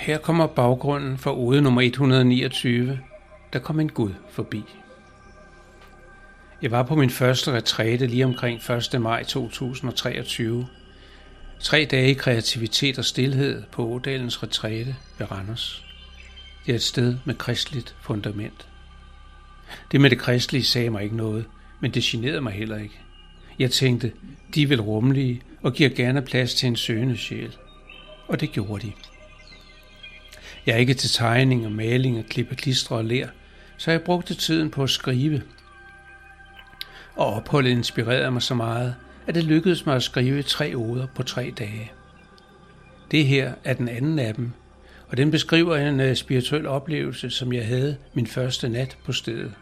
Her kommer baggrunden for ode nummer 129. Der kom en Gud forbi. Jeg var på min første retræte lige omkring 1. maj 2023. Tre dage i kreativitet og stillhed på Ådalens retræte ved Randers. Det er et sted med kristligt fundament. Det med det kristelige sagde mig ikke noget, men det generede mig heller ikke. Jeg tænkte, de vil rummelige og giver gerne plads til en søgende sjæl. Og det gjorde de. Jeg er ikke til tegning og maling og klippe klistre og lær, så jeg brugte tiden på at skrive. Og opholdet inspirerede mig så meget, at det lykkedes mig at skrive tre oder på tre dage. Det her er den anden af dem, og den beskriver en øh, spirituel oplevelse, som jeg havde min første nat på stedet.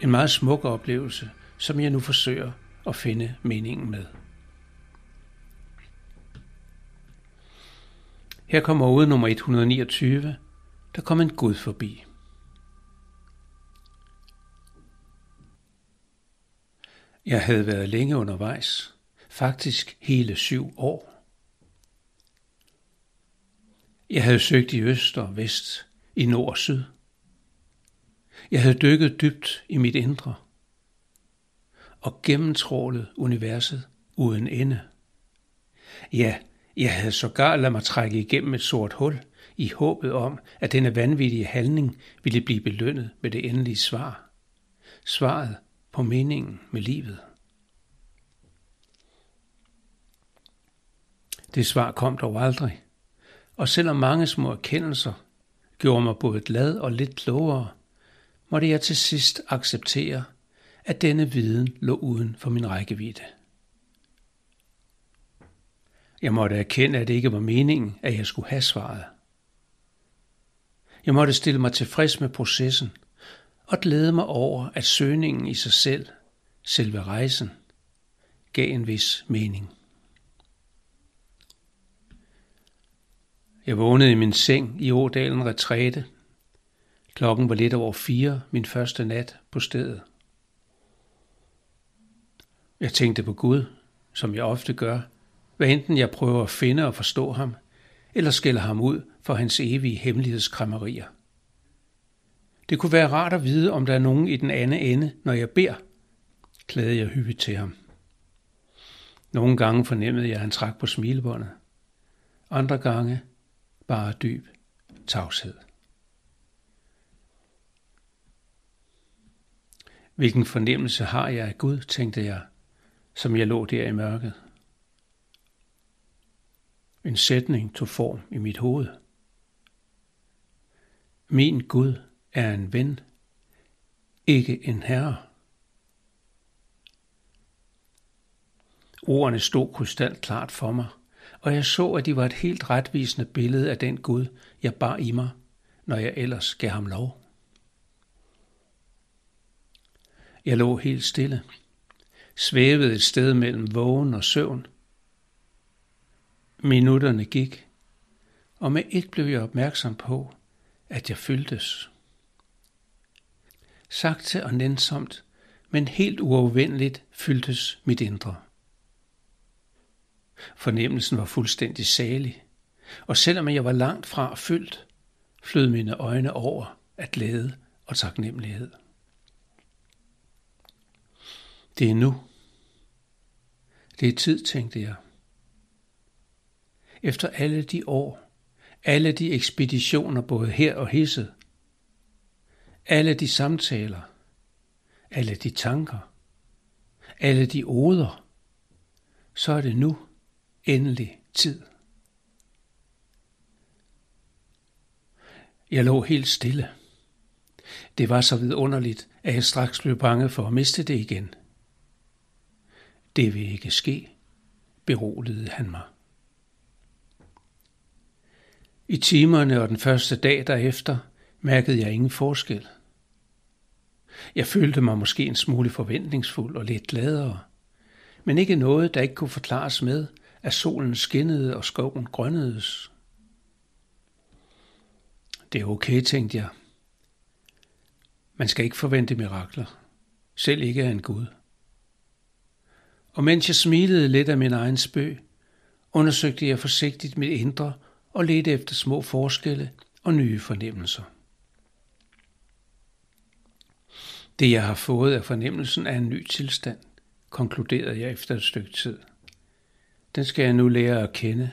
En meget smuk oplevelse, som jeg nu forsøger at finde meningen med. Her kommer ude nummer 129. Der kom en Gud forbi. Jeg havde været længe undervejs, faktisk hele syv år. Jeg havde søgt i øst og vest, i nord og syd. Jeg havde dykket dybt i mit indre og gennemtrålet universet uden ende. Ja, jeg havde sågar ladet mig trække igennem et sort hul i håbet om, at denne vanvittige handling ville blive belønnet med det endelige svar. Svaret på meningen med livet. Det svar kom dog aldrig, og selvom mange små erkendelser gjorde mig både glad og lidt klogere, måtte jeg til sidst acceptere, at denne viden lå uden for min rækkevidde. Jeg måtte erkende, at det ikke var meningen, at jeg skulle have svaret. Jeg måtte stille mig tilfreds med processen og glæde mig over, at søgningen i sig selv, selve rejsen, gav en vis mening. Jeg vågnede i min seng i Ådalen Retræte. Klokken var lidt over fire min første nat på stedet. Jeg tænkte på Gud, som jeg ofte gør, hvad enten jeg prøver at finde og forstå ham, eller skælder ham ud for hans evige hemmelighedskræmmerier. Det kunne være rart at vide, om der er nogen i den anden ende, når jeg beder, klagede jeg hyppigt til ham. Nogle gange fornemmede jeg, at han trak på smilebåndet. Andre gange bare dyb tavshed. Hvilken fornemmelse har jeg af Gud, tænkte jeg, som jeg lå der i mørket. En sætning tog form i mit hoved. Min Gud er en ven, ikke en herre. Ordene stod krystalklart for mig, og jeg så, at de var et helt retvisende billede af den Gud, jeg bar i mig, når jeg ellers gav ham lov. Jeg lå helt stille, svævede et sted mellem vågen og søvn, Minutterne gik, og med et blev jeg opmærksom på, at jeg fyldtes. Sagte og nænsomt, men helt uafvendeligt fyldtes mit indre. Fornemmelsen var fuldstændig salig, og selvom jeg var langt fra fyldt, flød mine øjne over af glæde og taknemmelighed. Det er nu. Det er tid, tænkte jeg efter alle de år, alle de ekspeditioner både her og hisset, alle de samtaler, alle de tanker, alle de oder, så er det nu endelig tid. Jeg lå helt stille. Det var så vidunderligt, at jeg straks blev bange for at miste det igen. Det vil ikke ske, beroligede han mig. I timerne og den første dag derefter mærkede jeg ingen forskel. Jeg følte mig måske en smule forventningsfuld og lidt gladere, men ikke noget, der ikke kunne forklares med, at solen skinnede og skoven grønnedes. Det er okay, tænkte jeg. Man skal ikke forvente mirakler, selv ikke af en Gud. Og mens jeg smilede lidt af min egen spøg, undersøgte jeg forsigtigt mit indre og lede efter små forskelle og nye fornemmelser. Det, jeg har fået af fornemmelsen af en ny tilstand, konkluderede jeg efter et stykke tid. Den skal jeg nu lære at kende,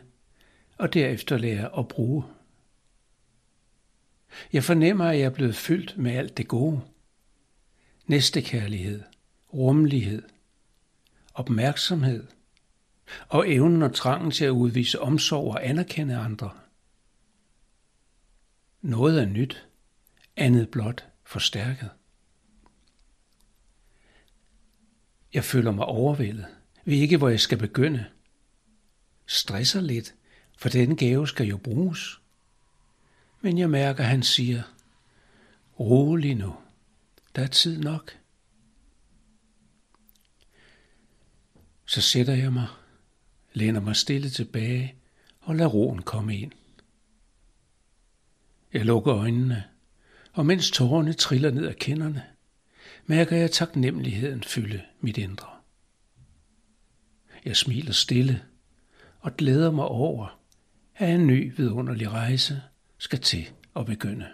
og derefter lære at bruge. Jeg fornemmer, at jeg er blevet fyldt med alt det gode. Næstekærlighed, rummelighed, opmærksomhed og evnen og trangen til at udvise omsorg og anerkende andre. Noget er nyt, andet blot forstærket. Jeg føler mig overvældet, ved ikke, hvor jeg skal begynde. Stresser lidt, for den gave skal jo bruges. Men jeg mærker, at han siger, rolig nu, der er tid nok. Så sætter jeg mig, læner mig stille tilbage og lader roen komme ind. Jeg lukker øjnene, og mens tårerne triller ned ad kinderne, mærker jeg taknemmeligheden fylde mit indre. Jeg smiler stille og glæder mig over, at en ny vidunderlig rejse skal til at begynde.